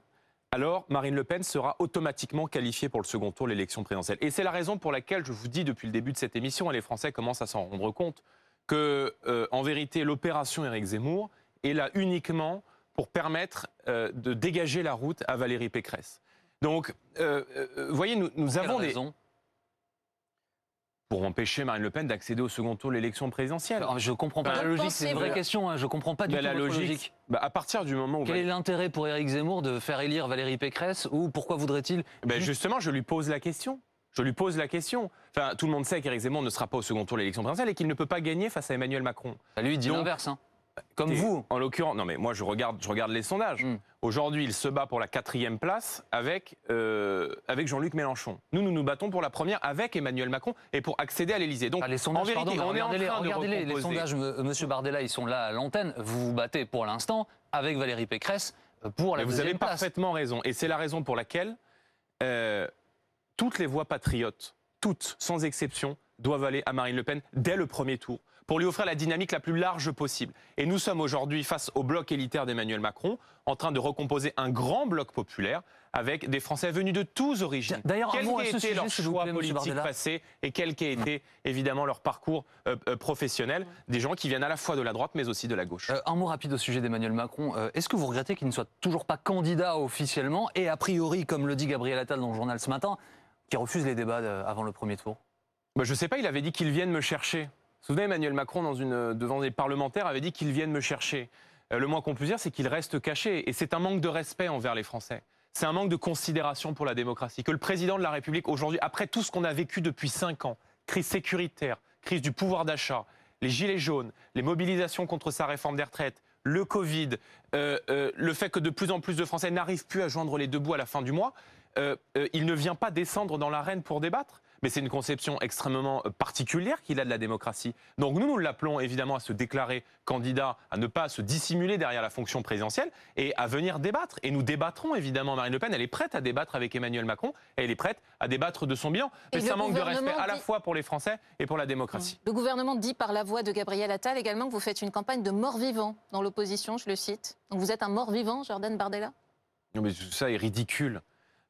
Speaker 2: alors Marine Le Pen sera automatiquement qualifiée pour le second tour de l'élection présidentielle. Et c'est la raison pour laquelle je vous dis depuis le début de cette émission, et les Français commencent à s'en rendre compte, que en vérité l'opération Éric Zemmour est là uniquement pour permettre de dégager la route à Valérie Pécresse. Donc, euh, euh, vous voyez, nous, nous avons des... Raison? Pour empêcher Marine Le Pen d'accéder au second tour de l'élection présidentielle.
Speaker 1: je ne comprends pas la logique, c'est une vraie question, hein. je ne comprends pas du tout la logique.
Speaker 2: Bah, à partir du moment où...
Speaker 1: Quel est l'intérêt pour Éric Zemmour de faire élire Valérie Pécresse ou pourquoi voudrait-il...
Speaker 2: Ben Justement, je lui pose la question. Je lui pose la question. Enfin, tout le monde sait qu'Éric Zemmour ne sera pas au second tour de l'élection présidentielle et qu'il ne peut pas gagner face à Emmanuel Macron.
Speaker 1: Ça lui dit l'inverse. Hein. Comme vous.
Speaker 2: En l'occurrence, non mais moi je regarde, je regarde les sondages. Hmm. Aujourd'hui, il se bat pour la quatrième place avec, euh, avec Jean-Luc Mélenchon. Nous, nous nous battons pour la première avec Emmanuel Macron et pour accéder à l'Élysée.
Speaker 1: Donc, ah, les sondages, en vérité, on est en train regardez les, les, sondages, Monsieur Bardella, ils sont là à l'antenne. Vous vous battez pour l'instant avec Valérie Pécresse pour la mais
Speaker 2: Vous avez parfaitement raison. Et c'est la raison pour laquelle euh, toutes les voix patriotes toutes, sans exception, doivent aller à Marine Le Pen dès le premier tour pour lui offrir la dynamique la plus large possible. Et nous sommes aujourd'hui face au bloc élitaire d'Emmanuel Macron, en train de recomposer un grand bloc populaire avec des Français venus de tous origines.
Speaker 1: D'ailleurs,
Speaker 2: quel
Speaker 1: qu'ait été leur choix
Speaker 2: politique passé et quel qu'ait été évidemment leur parcours euh, euh, professionnel, des gens qui viennent à la fois de la droite mais aussi de la gauche.
Speaker 1: Euh, un mot rapide au sujet d'Emmanuel Macron. Est-ce que vous regrettez qu'il ne soit toujours pas candidat officiellement et a priori, comme le dit Gabriel Attal dans le journal ce matin, qu'il refuse les débats avant le premier tour?
Speaker 2: Bah, Je ne sais pas, il avait dit qu'il vienne me chercher. Souvenez, Emmanuel Macron, devant des parlementaires, avait dit qu'il vienne me chercher. Euh, le moins qu'on puisse dire, c'est qu'il reste caché. Et c'est un manque de respect envers les Français. C'est un manque de considération pour la démocratie. Que le président de la République, aujourd'hui, après tout ce qu'on a vécu depuis cinq ans, crise sécuritaire, crise du pouvoir d'achat, les gilets jaunes, les mobilisations contre sa réforme des retraites, le Covid, euh, euh, le fait que de plus en plus de Français n'arrivent plus à joindre les deux bouts à la fin du mois, il ne vient pas descendre dans l'arène pour débattre mais c'est une conception extrêmement euh, particulière qu'il a de la démocratie. Donc nous, nous l'appelons évidemment à se déclarer candidat, à ne pas se dissimuler derrière la fonction présidentielle et à venir débattre. Et nous débattrons évidemment. Marine Le Pen, elle est prête à débattre avec Emmanuel Macron et elle est prête à débattre de son bilan. Mais ça manque de respect à la fois pour les Français et pour la démocratie.
Speaker 4: Le gouvernement dit par la voix de Gabriel Attal également que vous faites une campagne de mort-vivant dans l'opposition, je le cite. Donc vous êtes un mort-vivant, Jordan Bardella?
Speaker 2: Non mais ça est ridicule.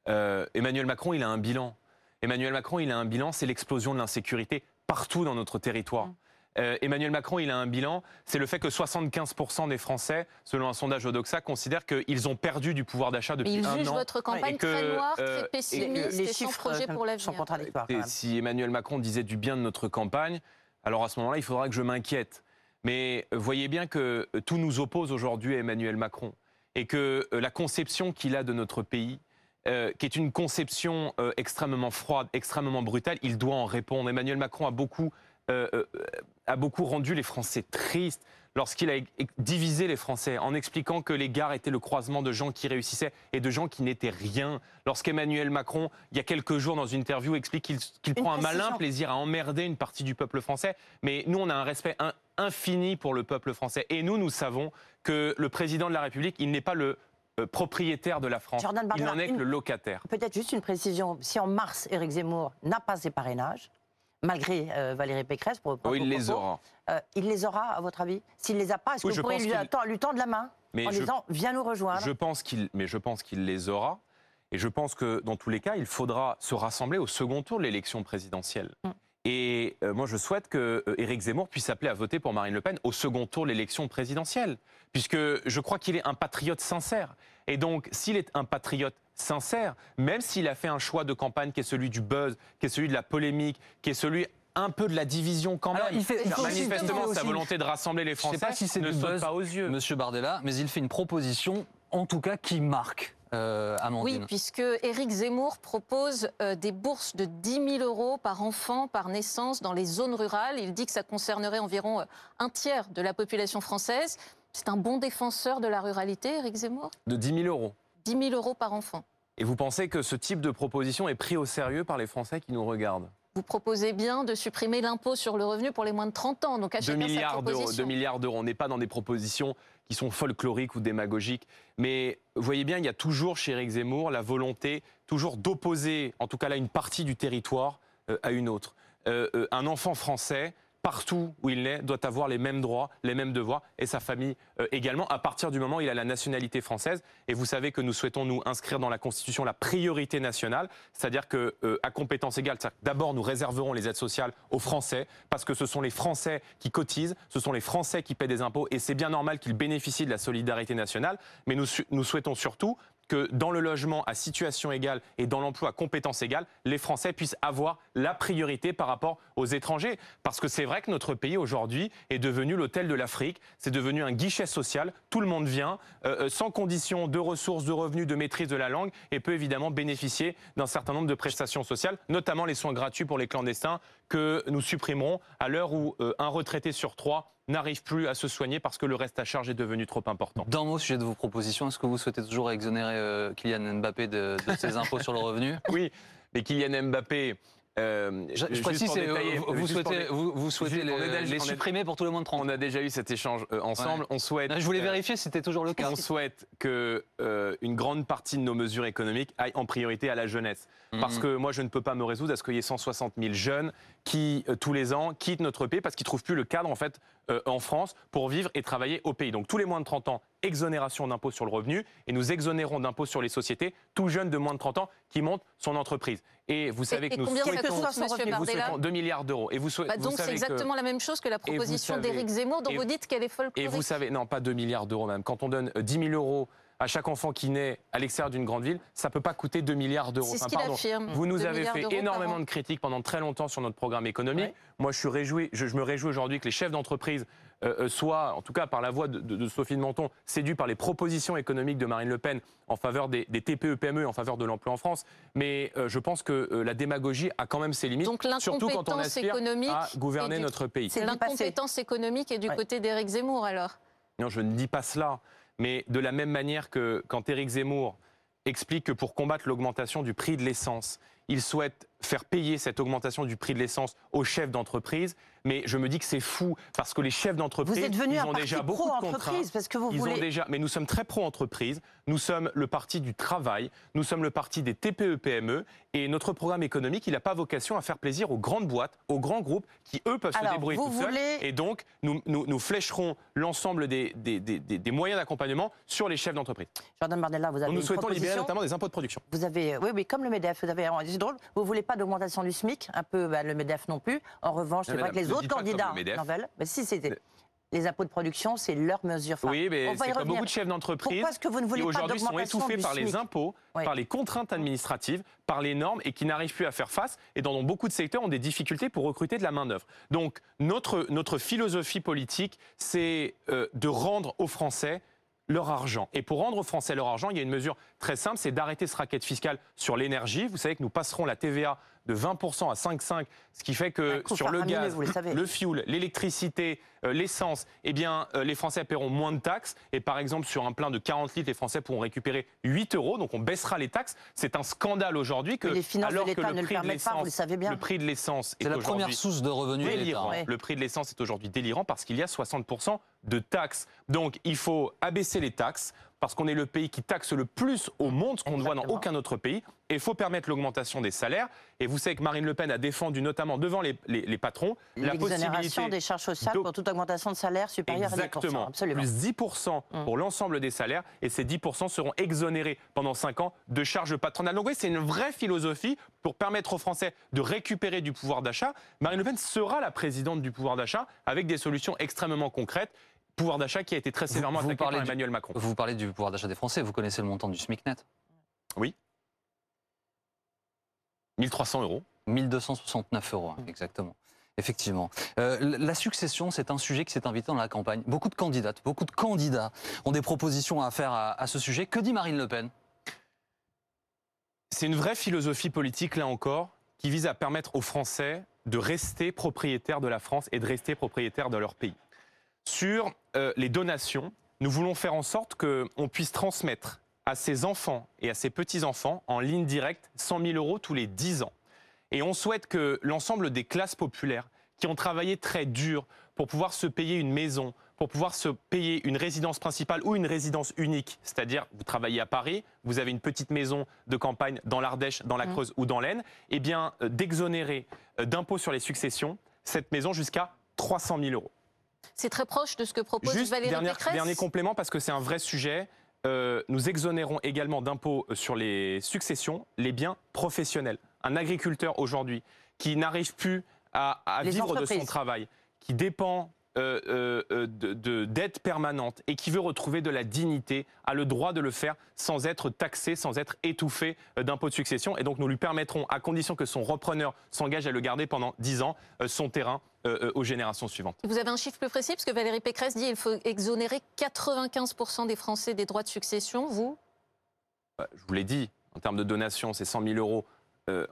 Speaker 2: Euh, Emmanuel Macron, il a un bilan. Emmanuel Macron, il a un bilan, c'est l'explosion de l'insécurité partout dans notre territoire. Mm. Euh, Emmanuel Macron, il a un bilan, c'est le fait que 75% des Français, selon un sondage Odoxa, considèrent qu'ils ont perdu du pouvoir d'achat depuis un an.
Speaker 4: Il juge votre campagne très noire, très euh, pessimiste et, sans projet pour l'avenir.
Speaker 2: Si Emmanuel Macron disait du bien de notre campagne, alors à ce moment-là, il faudra que je m'inquiète. Mais voyez bien que tout nous oppose aujourd'hui à Emmanuel Macron et que euh, la conception qu'il a de notre pays, euh, qui est une conception euh, extrêmement froide, extrêmement brutale, il doit en répondre. Emmanuel Macron a beaucoup, euh, a beaucoup rendu les Français tristes lorsqu'il a divisé les Français en expliquant que les gares étaient le croisement de gens qui réussissaient et de gens qui n'étaient rien. Lorsqu'Emmanuel Macron, il y a quelques jours dans une interview, explique qu'il prend un malin plaisir à emmerder une partie du peuple français. Mais nous, on a un respect infini pour le peuple français. Et nous, nous savons que le président de la République, il n'est pas le propriétaire de la France. il n'en est que le locataire.
Speaker 5: Peut-être juste une précision. Si en mars, Éric Zemmour n'a pas ses parrainages, malgré euh, Valérie Pécresse,
Speaker 2: pour, pour il les aura.
Speaker 5: Euh, il les aura, à votre avis? S'il ne les a pas, est-ce que vous pourriez lui, lui, tendre la main en disant viens nous rejoindre?
Speaker 2: Je pense qu'il, Mais je pense qu'il les aura. Et je pense que dans tous les cas, il faudra se rassembler au second tour de l'élection présidentielle. Mm. Et moi, je souhaite que Éric Zemmour puisse appeler à voter pour Marine Le Pen au second tour de l'élection présidentielle puisque je crois qu'il est un patriote sincère. Et donc, s'il est un patriote sincère, même s'il a fait un choix de campagne qui est celui du buzz, qui est celui de la polémique, qui est celui un peu de la division quand même.
Speaker 1: il fait,
Speaker 2: Manifestement, sa volonté de rassembler les Français pas si ne saute pas aux yeux.
Speaker 1: Monsieur Bardella, mais il fait une proposition, en tout cas, qui marque. Euh,
Speaker 4: oui, puisque Éric Zemmour propose euh, des bourses de 10 000 euros par enfant par naissance dans les zones rurales. Il dit que ça concernerait environ euh, un tiers de la population française. C'est un bon défenseur de la ruralité, Éric Zemmour?
Speaker 2: De 10 000 euros
Speaker 4: 10 000 euros par enfant.
Speaker 2: Et vous pensez que ce type de proposition est pris au sérieux par les Français qui nous regardent?
Speaker 4: Vous proposez bien de supprimer l'impôt sur le revenu pour les moins de 30 ans. Donc
Speaker 2: 2 milliards d'euros. 2 milliards d'euros. On n'est pas dans des propositions qui sont folkloriques ou démagogiques. Mais vous voyez bien, il y a toujours chez Éric Zemmour la volonté toujours d'opposer, en tout cas là, une partie du territoire euh, à une autre. Euh, euh, un enfant français partout où il est, doit avoir les mêmes droits, les mêmes devoirs, et sa famille euh, également, à partir du moment où il a la nationalité française. Et vous savez que nous souhaitons nous inscrire dans la Constitution la priorité nationale, c'est-à-dire que euh, à compétence égale, d'abord nous réserverons les aides sociales aux Français, parce que ce sont les Français qui cotisent, ce sont les Français qui paient des impôts, et c'est bien normal qu'ils bénéficient de la solidarité nationale, mais nous, nous souhaitons surtout que dans le logement à situation égale et dans l'emploi à compétence égale, les Français puissent avoir la priorité par rapport aux étrangers. Parce que c'est vrai que notre pays aujourd'hui est devenu l'hôtel de l'Afrique, c'est devenu un guichet social, tout le monde vient, euh, euh, sans condition de ressources, de revenus, de maîtrise de la langue, et peut évidemment bénéficier d'un certain nombre de prestations sociales, notamment les soins gratuits pour les clandestins que nous supprimerons à l'heure où euh, un retraité sur trois n'arrive plus à se soigner parce que le reste à charge est devenu trop important.
Speaker 1: Dans vos sujet de vos propositions, est-ce que vous souhaitez toujours exonérer euh, Kylian Mbappé de, ses impôts sur le revenu?
Speaker 2: Oui, mais Kylian Mbappé,
Speaker 1: Euh, je, précise, vous, souhaitez, vous, souhaitez les, supprimer pour tout le monde 30
Speaker 2: On a déjà eu cet échange euh, ensemble. On souhaite.
Speaker 1: je voulais vérifier si c'était toujours le cas.
Speaker 2: On souhaite que euh, une grande partie de nos mesures économiques aillent en priorité à la jeunesse. Mhm. Parce que moi, je ne peux pas me résoudre à ce qu'il y ait 160 000 jeunes qui, tous les ans, quittent notre pays parce qu'ils ne trouvent plus le cadre, en fait, en France pour vivre et travailler au pays. Donc, tous les moins de 30 ans, exonération d'impôt sur le revenu et nous exonérons d'impôt sur les sociétés tout jeune de moins de 30 ans qui monte son entreprise.
Speaker 4: Et vous savez que nous souhaitons,
Speaker 2: 2 milliards d'euros.
Speaker 4: Et vous, bah donc c'est exactement la même chose que la proposition d'Éric Zemmour dont vous dites qu'elle est folklorique.
Speaker 2: Et vous savez, non, pas 2 milliards d'euros même. Quand on donne 10 000 euros à chaque enfant qui naît à l'extérieur d'une grande ville, ça ne peut pas coûter 2 milliards d'euros.
Speaker 4: C'est ce qu'il affirme.
Speaker 2: Vous nous avez fait énormément de critiques pendant très longtemps sur notre programme économique. Moi, je, suis réjoui, je, me réjouis aujourd'hui que les chefs d'entreprise euh, euh, soient, en tout cas par la voix de, Sophie de Menton, séduits par les propositions économiques de Marine Le Pen en faveur des, TPE-PME, en faveur de l'emploi en France. Mais euh, je pense que la démagogie a quand même ses limites,
Speaker 4: Donc,
Speaker 2: surtout quand on aspire à gouverner notre pays.
Speaker 4: C'est l'incompétence économique et du côté d'Éric Zemmour alors?
Speaker 2: Non, je ne dis pas cela. Mais de la même manière que quand Éric Zemmour explique que pour combattre l'augmentation du prix de l'essence, il souhaite faire payer cette augmentation du prix de l'essence aux chefs d'entreprise, mais je me dis que c'est fou parce que les chefs d'entreprise,
Speaker 5: ils
Speaker 2: ont déjà beaucoup de
Speaker 5: contraintes. Parce que vous
Speaker 2: ils ont déjà, mais nous sommes très pro-entreprise. Nous sommes le parti du travail. Nous sommes le parti des TPE-PME. Et notre programme économique, il n'a pas vocation à faire plaisir aux grandes boîtes, aux grands groupes qui eux peuvent se débrouiller tout seuls. Et donc, nous, nous, nous flécherons l'ensemble des, des, des, des, moyens d'accompagnement sur les chefs d'entreprise.
Speaker 5: Jordan Bardella, vous avez
Speaker 2: Nous souhaitons libérer notamment des impôts de production.
Speaker 5: Vous avez, oui, oui, comme le Medef. Vous avez, c'est drôle. Vous voulez pas d'augmentation du SMIC, un peu bah, le Medef non plus. En revanche, c'est vrai que les autres candidats mais si c'était les impôts de production, c'est leur mesure.
Speaker 2: oui, mais c'est comme beaucoup de chefs d'entreprise qui aujourd'hui sont étouffés par les impôts, par les contraintes administratives, par les normes et qui n'arrivent plus à faire face et dont beaucoup de secteurs ont des difficultés pour recruter de la main-d'œuvre. Donc notre, notre philosophie politique, c'est euh, de rendre aux Français leur argent. Et pour rendre aux Français leur argent, il y a une mesure très simple, c'est d'arrêter ce racket fiscal sur l'énergie. Vous savez que nous passerons la TVA de 20% à 5,5, ce qui fait que sur le gaz, le fioul, l'électricité, euh, l'essence, eh bien, euh, les Français paieront moins de taxes. Et par exemple, sur un plein de 40 litres, les Français pourront récupérer 8 euros. Donc on baissera les taxes. C'est un scandale aujourd'hui que, alors que le prix, de l'essence, le prix de l'essence
Speaker 1: est, la première source de revenus
Speaker 2: délirant. Le prix de l'essence est aujourd'hui délirant parce qu'il y a 60% de taxes. Donc il faut abaisser les taxes parce qu'on est le pays qui taxe le plus au monde, ce qu'on ne voit dans aucun autre pays. Et il faut permettre l'augmentation des salaires. Et vous savez que Marine Le Pen a défendu, notamment devant les, les, patrons,
Speaker 5: la possibilité... des charges sociales pour toute augmentation de salaire supérieure
Speaker 2: Exactement.
Speaker 5: à 10%. Absolument.
Speaker 2: Plus 10% mm. pour l'ensemble des salaires. Et ces 10% seront exonérés pendant 5 ans de charges patronales. Donc oui, c'est une vraie philosophie pour permettre aux Français de récupérer du pouvoir d'achat. Marine Le Pen sera la présidente du pouvoir d'achat avec des solutions extrêmement concrètes pouvoir d'achat qui a été très sévèrement attaqué par Emmanuel Macron.
Speaker 1: Vous parlez du pouvoir d'achat des Français, vous connaissez le montant du SMIC net?
Speaker 2: Oui. 1300 euros.
Speaker 1: 1269 euros, hein, exactement. Effectivement. Euh, la succession, c'est un sujet qui s'est invité dans la campagne. Beaucoup de candidates, beaucoup de candidats ont des propositions à faire à, à ce sujet. Que dit Marine Le Pen?
Speaker 2: C'est une vraie philosophie politique, là encore, qui vise à permettre aux Français de rester propriétaires de la France et de rester propriétaires de leur pays. Sur euh, les donations, nous voulons faire en sorte qu'on puisse transmettre à ses enfants et à ses petits-enfants en ligne directe 100 000 euros tous les 10 ans. Et on souhaite que l'ensemble des classes populaires qui ont travaillé très dur pour pouvoir se payer une maison, pour pouvoir se payer une résidence principale ou une résidence unique, c'est-à-dire vous travaillez à Paris, vous avez une petite maison de campagne dans l'Ardèche, dans la mmh. Creuse ou dans l'Aisne, eh bien euh, d'exonérer euh, d'impôts sur les successions cette maison jusqu'à 300 000 euros.
Speaker 4: C'est très proche de ce que propose Juste Valérie
Speaker 2: dernière,
Speaker 4: Pécresse.
Speaker 2: Dernier complément, parce que c'est un vrai sujet. Euh, nous exonérons également d'impôts sur les successions les biens professionnels. Un agriculteur aujourd'hui qui n'arrive plus à, vivre de son travail, qui dépend euh, euh, euh, de, dette permanente et qui veut retrouver de la dignité a le droit de le faire sans être taxé, sans être étouffé d'impôts de succession. Et donc nous lui permettrons, à condition que son repreneur s'engage à le garder pendant 10 ans, son terrain aux générations suivantes.
Speaker 4: Vous avez un chiffre plus précis Parce que Valérie Pécresse dit qu'il faut exonérer 95% des Français des droits de succession. Vous?
Speaker 2: Bah, Je vous l'ai dit, en termes de donation, c'est 100 000 euros.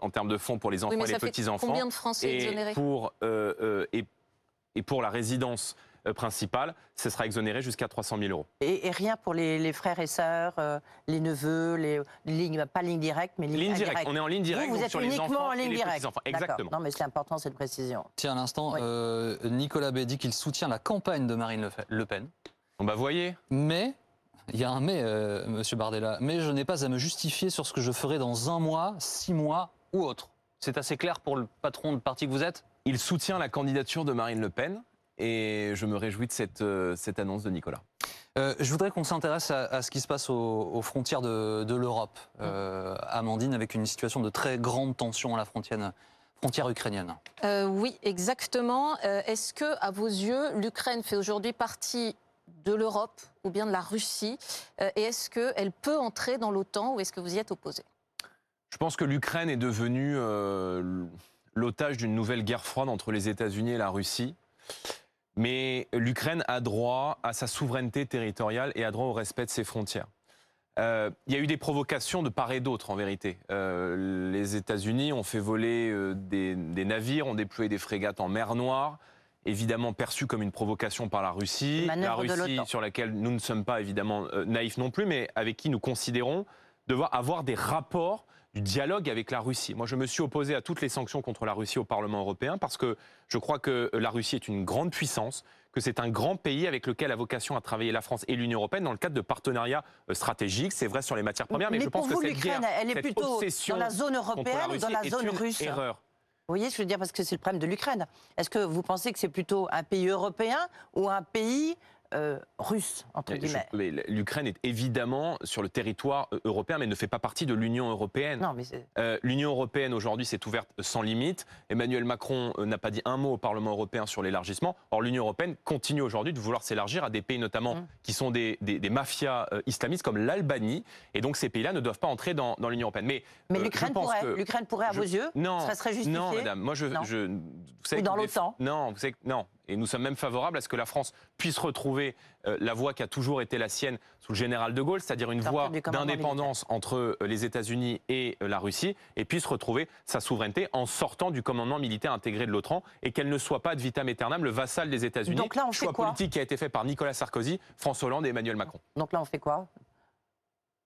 Speaker 2: en termes de fonds pour les enfants et les petits-enfants.
Speaker 4: Combien de Français exonérés?
Speaker 2: pour, et et pour la résidence principale, ce sera exonéré jusqu'à 300 000 euros.
Speaker 5: Et, rien pour les, frères et sœurs, les neveux, les, lignes, pas ligne directe, mais ligne, directe.
Speaker 2: On est en ligne directe.
Speaker 5: Vous, êtes uniquement en ligne directe.
Speaker 2: Exactement.
Speaker 5: Non, mais c'est important cette précision.
Speaker 1: Tiens, à l'instant, Nicolas B dit qu'il soutient la campagne de Marine Le Pen.
Speaker 2: On va voyez.
Speaker 1: Mais il y a un mais, euh, Monsieur Bardella. Mais je n'ai pas à me justifier sur ce que je ferai dans un mois, six mois ou autre. C'est assez clair pour le patron de parti que vous êtes?
Speaker 2: Il soutient la candidature de Marine Le Pen et je me réjouis de cette, euh, cette annonce de Nicolas.
Speaker 1: Euh, je voudrais qu'on s'intéresse à, ce qui se passe aux, frontières de, l'Europe, Amandine, avec une situation de très grande tension à la frontière, frontière ukrainienne.
Speaker 4: oui, exactement. Est-ce que, à vos yeux, l'Ukraine fait aujourd'hui partie de l'Europe ou bien de la Russie? Euh, Et est-ce qu'elle peut entrer dans l'OTAN ou est-ce que vous y êtes opposé?
Speaker 2: Je pense que l'Ukraine est devenue euh, l'otage d'une nouvelle guerre froide entre les États-Unis et la Russie. Mais l'Ukraine a droit à sa souveraineté territoriale et a droit au respect de ses frontières. Euh, il y a eu des provocations de part et d'autre, en vérité. les États-Unis ont fait voler des, des, navires, ont déployé des frégates en mer Noire évidemment perçue comme une provocation par la Russie, la Russie sur laquelle nous ne sommes pas évidemment euh, naïfs non plus, mais avec qui nous considérons devoir avoir des rapports du dialogue avec la Russie. Moi, je me suis opposé à toutes les sanctions contre la Russie au Parlement européen parce que je crois que euh, la Russie est une grande puissance, que c'est un grand pays avec lequel a vocation à travailler la France et l'Union européenne dans le cadre de partenariats euh, stratégiques. C'est vrai sur les matières premières, mais, je pense que cette guerre,
Speaker 5: elle est plutôt dans la zone européenne ou dans la zone russe
Speaker 2: erreur.
Speaker 5: Vous voyez, je veux dire, parce que c'est le problème de l'Ukraine. Est-ce que vous pensez que c'est plutôt un pays européen ou un pays euh, russe, entre guillemets.
Speaker 2: L'Ukraine est évidemment sur le territoire euh, européen, mais ne fait pas partie de l'Union européenne. Euh, L'Union européenne aujourd'hui s'est ouverte sans limite. Emmanuel Macron n'a pas dit un mot au Parlement européen sur l'élargissement. Or, l'Union européenne continue aujourd'hui de vouloir s'élargir à des pays notamment mmh. qui sont des, mafias islamistes comme l'Albanie. Et donc, ces pays-là ne doivent pas entrer dans, l'Union européenne.
Speaker 5: Mais, mais l'Ukraine pourrait, pourrait, à vos yeux?
Speaker 2: Non,
Speaker 5: ça serait justifié?
Speaker 2: Non, madame. Moi, je, vous
Speaker 5: savez Ou dans l'OTAN?
Speaker 2: Non, vous savez, non. Et nous sommes même favorables à ce que la France puisse retrouver euh, la voie qui a toujours été la sienne sous le général de Gaulle, c'est-à-dire une voie d'indépendance entre euh, les États-Unis et euh, la Russie, et puisse retrouver sa souveraineté en sortant du commandement militaire intégré de l'OTAN et qu'elle ne soit pas de vitam aeternam le vassal des États-Unis.
Speaker 5: Donc là, on
Speaker 2: choix
Speaker 5: fait quoi?
Speaker 2: politique qui a été fait par Nicolas Sarkozy, François Hollande et Emmanuel Macron.
Speaker 5: Donc là, on fait quoi?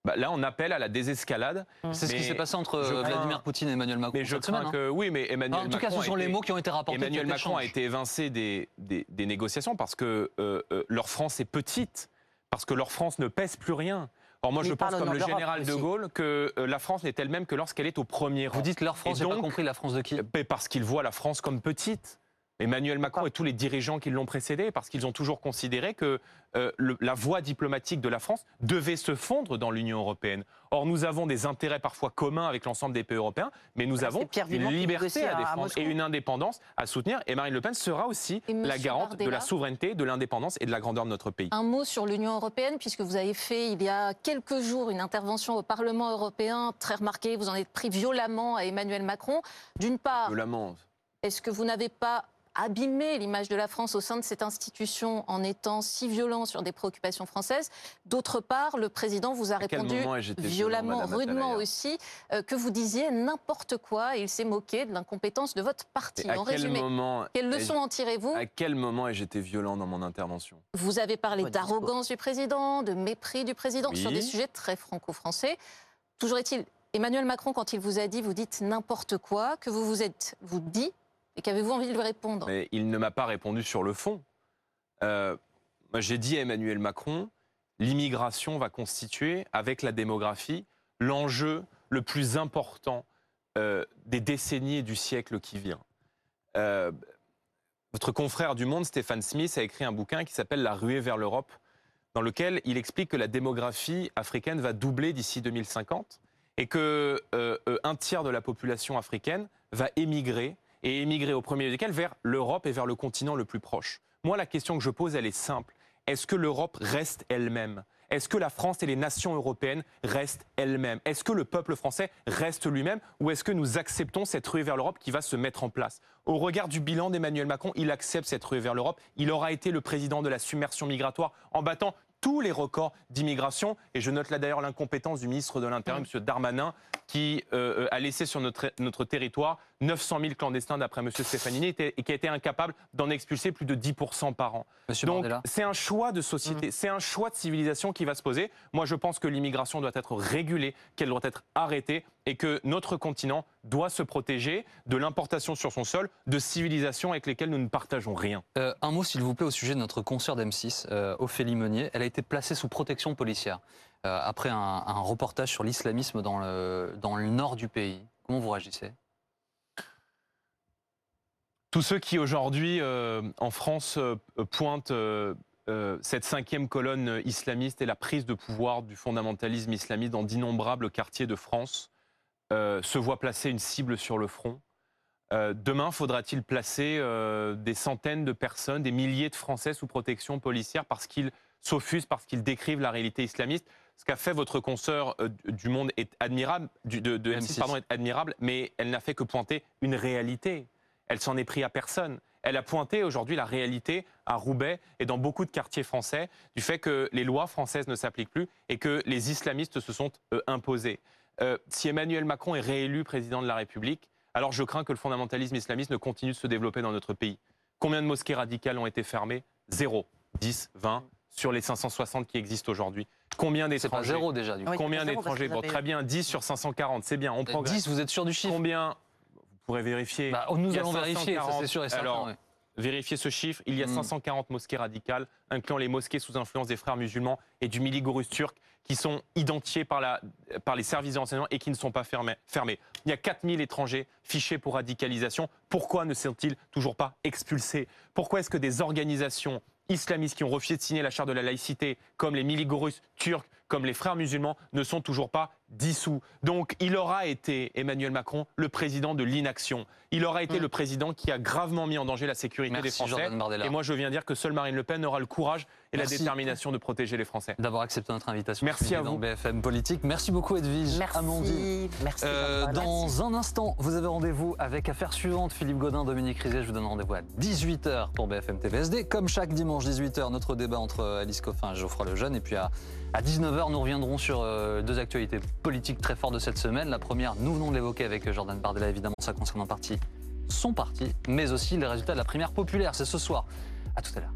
Speaker 2: Bah, là, on appelle à la désescalade.
Speaker 1: Mmh. C'est ce qui s'est passé entre Vladimir Poutine et Emmanuel Macron.
Speaker 2: Mais je
Speaker 1: crois
Speaker 2: hein. que oui, mais Emmanuel
Speaker 1: En tout cas, ce sont les mots qui ont été rapportés.
Speaker 2: Emmanuel Macron a été évincé des, des, négociations parce que euh, euh, leur France est petite, parce que leur France ne pèse plus rien. Or, moi, je pense, comme le général de Gaulle, que euh, la France n'est elle-même que lorsqu'elle est au premier rang.
Speaker 1: Vous dites leur France, j'ai pas compris la France de qui?
Speaker 2: Parce qu'ils voient la France comme petite. Emmanuel Macron et tous les dirigeants qui l'ont précédé, parce qu'ils ont toujours considéré que euh, la voie diplomatique de la France devait se fondre dans l'Union européenne. Or, nous avons des intérêts parfois communs avec l'ensemble des pays européens, mais nous avons une liberté à défendre et une indépendance à soutenir. Et Marine Le Pen sera aussi la garante de la souveraineté, de l'indépendance et de la grandeur de notre pays.
Speaker 4: Un mot sur l'Union européenne, puisque vous avez fait il y a quelques jours une intervention au Parlement européen très remarquée. Vous en êtes pris violemment à Emmanuel Macron. D'une part,
Speaker 2: violemment.
Speaker 4: Est-ce que vous n'avez pas abîmer l'image de la France au sein de cette institution en étant si violent sur des préoccupations françaises. D'autre part, le président vous a répondu violemment, rudement aussi, euh, que vous disiez n'importe quoi et il s'est moqué de l'incompétence de votre parti.
Speaker 2: en résumé,
Speaker 4: quelle leçon en tirez-vous?
Speaker 2: À quel moment ai-je été violent dans mon intervention?
Speaker 4: Vous avez parlé d'arrogance du président, de mépris du président sur des sujets très franco-français. Toujours est-il, Emmanuel Macron, quand il vous a dit, vous dites n'importe quoi, que vous vous êtes, vous dit et qu'avez-vous envie de lui répondre?
Speaker 2: Il ne m'a pas répondu sur le fond. Euh, j'ai dit à Emmanuel Macron, l'immigration va constituer, avec la démographie, l'enjeu le plus important euh, des décennies et du siècle qui vient. Euh, votre confrère du Monde, Stéphane Smith, a écrit un bouquin qui s'appelle La ruée vers l'Europe, dans lequel il explique que la démographie africaine va doubler d'ici 2050 et que un tiers de la population africaine va émigrer et émigrer au premier desquels vers l'Europe et vers le continent le plus proche. Moi, la question que je pose, elle est simple. Est-ce que l'Europe reste elle-même? Est-ce que la France et les nations européennes restent elles-mêmes? Est-ce que le peuple français reste lui-même Ou est-ce que nous acceptons cette ruée vers l'Europe qui va se mettre en place? Au regard du bilan d'Emmanuel Macron, il accepte cette ruée vers l'Europe. Il aura été le président de la submersion migratoire en battant tous les records d'immigration. Et je note là d'ailleurs l'incompétence du ministre de l'Intérieur, M. Darmanin, qui euh, a laissé sur notre, notre territoire 900 000 clandestins d'après M. Stefanini et qui a été incapable d'en expulser plus de 10% par an. Donc c'est un choix de société, mmh. c'est un choix de civilisation qui va se poser. Moi je pense que l'immigration doit être régulée, qu'elle doit être arrêtée et que notre continent doit se protéger de l'importation sur son sol de civilisations avec lesquelles nous ne partageons rien.
Speaker 1: Euh, un mot s'il vous plaît au sujet de notre consoeur d'M6, euh, Ophélie Meunier. Elle a été placée sous protection policière euh, après un, reportage sur l'islamisme dans le, dans le nord du pays. Comment vous réagissez?
Speaker 2: Tous ceux qui aujourd'hui en France pointent cette cinquième colonne islamiste et la prise de pouvoir du fondamentalisme islamiste dans d'innombrables quartiers de France se voient placer une cible sur le front. demain, faudra-t-il placer des centaines de personnes, des milliers de Français sous protection policière parce qu'ils s'offusent, parce qu'ils décrivent la réalité islamiste? Ce qu'a fait votre consoeur du Monde est admirable, de, de pardon, est admirable, mais elle n'a fait que pointer une réalité elle s'en est pris à personne. Elle a pointé aujourd'hui la réalité à Roubaix et dans beaucoup de quartiers français du fait que les lois françaises ne s'appliquent plus et que les islamistes se sont euh, imposés. Euh, si Emmanuel Macron est réélu président de la République, alors je crains que le fondamentalisme islamiste ne continue de se développer dans notre pays. Combien de mosquées radicales ont été fermées? Zéro. 10, 20 sur les 560 qui existent aujourd'hui. Combien d'étrangers?
Speaker 1: zéro déjà.
Speaker 2: Du coup. Combien d'étrangers Bon, très bien, 10 sur 540, c'est bien, on prend
Speaker 1: 10, vous êtes sûr du chiffre?
Speaker 2: Combien? Pourrez vérifier.
Speaker 1: Bah, nous allons vérifier, c'est sûr et certain. Alors,
Speaker 2: vérifier ce chiffre. Il y a 540 hmm. mosquées radicales, incluant les mosquées sous influence des frères musulmans et du Miligorus turc, qui sont identifiées par, la, par les services de renseignement et qui ne sont pas fermées. fermés. Il y a 4000 étrangers fichés pour radicalisation. Pourquoi ne sont-ils toujours pas expulsés? Pourquoi est-ce que des organisations islamistes qui ont refusé de signer la charte de la laïcité, comme les Miligorus turcs, comme les frères musulmans, ne sont toujours pas dissous. Donc il aura été, Emmanuel Macron, le président de l'inaction. Il aura été mm. le président qui a gravement mis en danger la sécurité des Français. Et moi je viens dire que seule Marine Le Pen aura le courage et la détermination de protéger les Français.
Speaker 1: D'avoir accepté notre invitation.
Speaker 2: Merci à vous.
Speaker 1: BFM Politique. Merci beaucoup Edwige.
Speaker 5: Merci. Amandine. Merci.
Speaker 1: Euh, dans un instant, vous avez rendez-vous avec Affaire suivante. Philippe Godin, Dominique Rizet. Je vous donne rendez-vous à 18h pour BFM TVSD. Comme chaque dimanche 18h, notre débat entre Alice Coffin et Geoffroy Lejeune. Et puis à, à 19h, nous reviendrons sur euh, deux actualités politiques très fort de cette semaine. La première, nous venons de l'évoquer avec Jordan Bardella, évidemment, ça concerne en partie son parti, mais aussi les résultats de la primaire populaire. C'est ce soir. À tout à l'heure.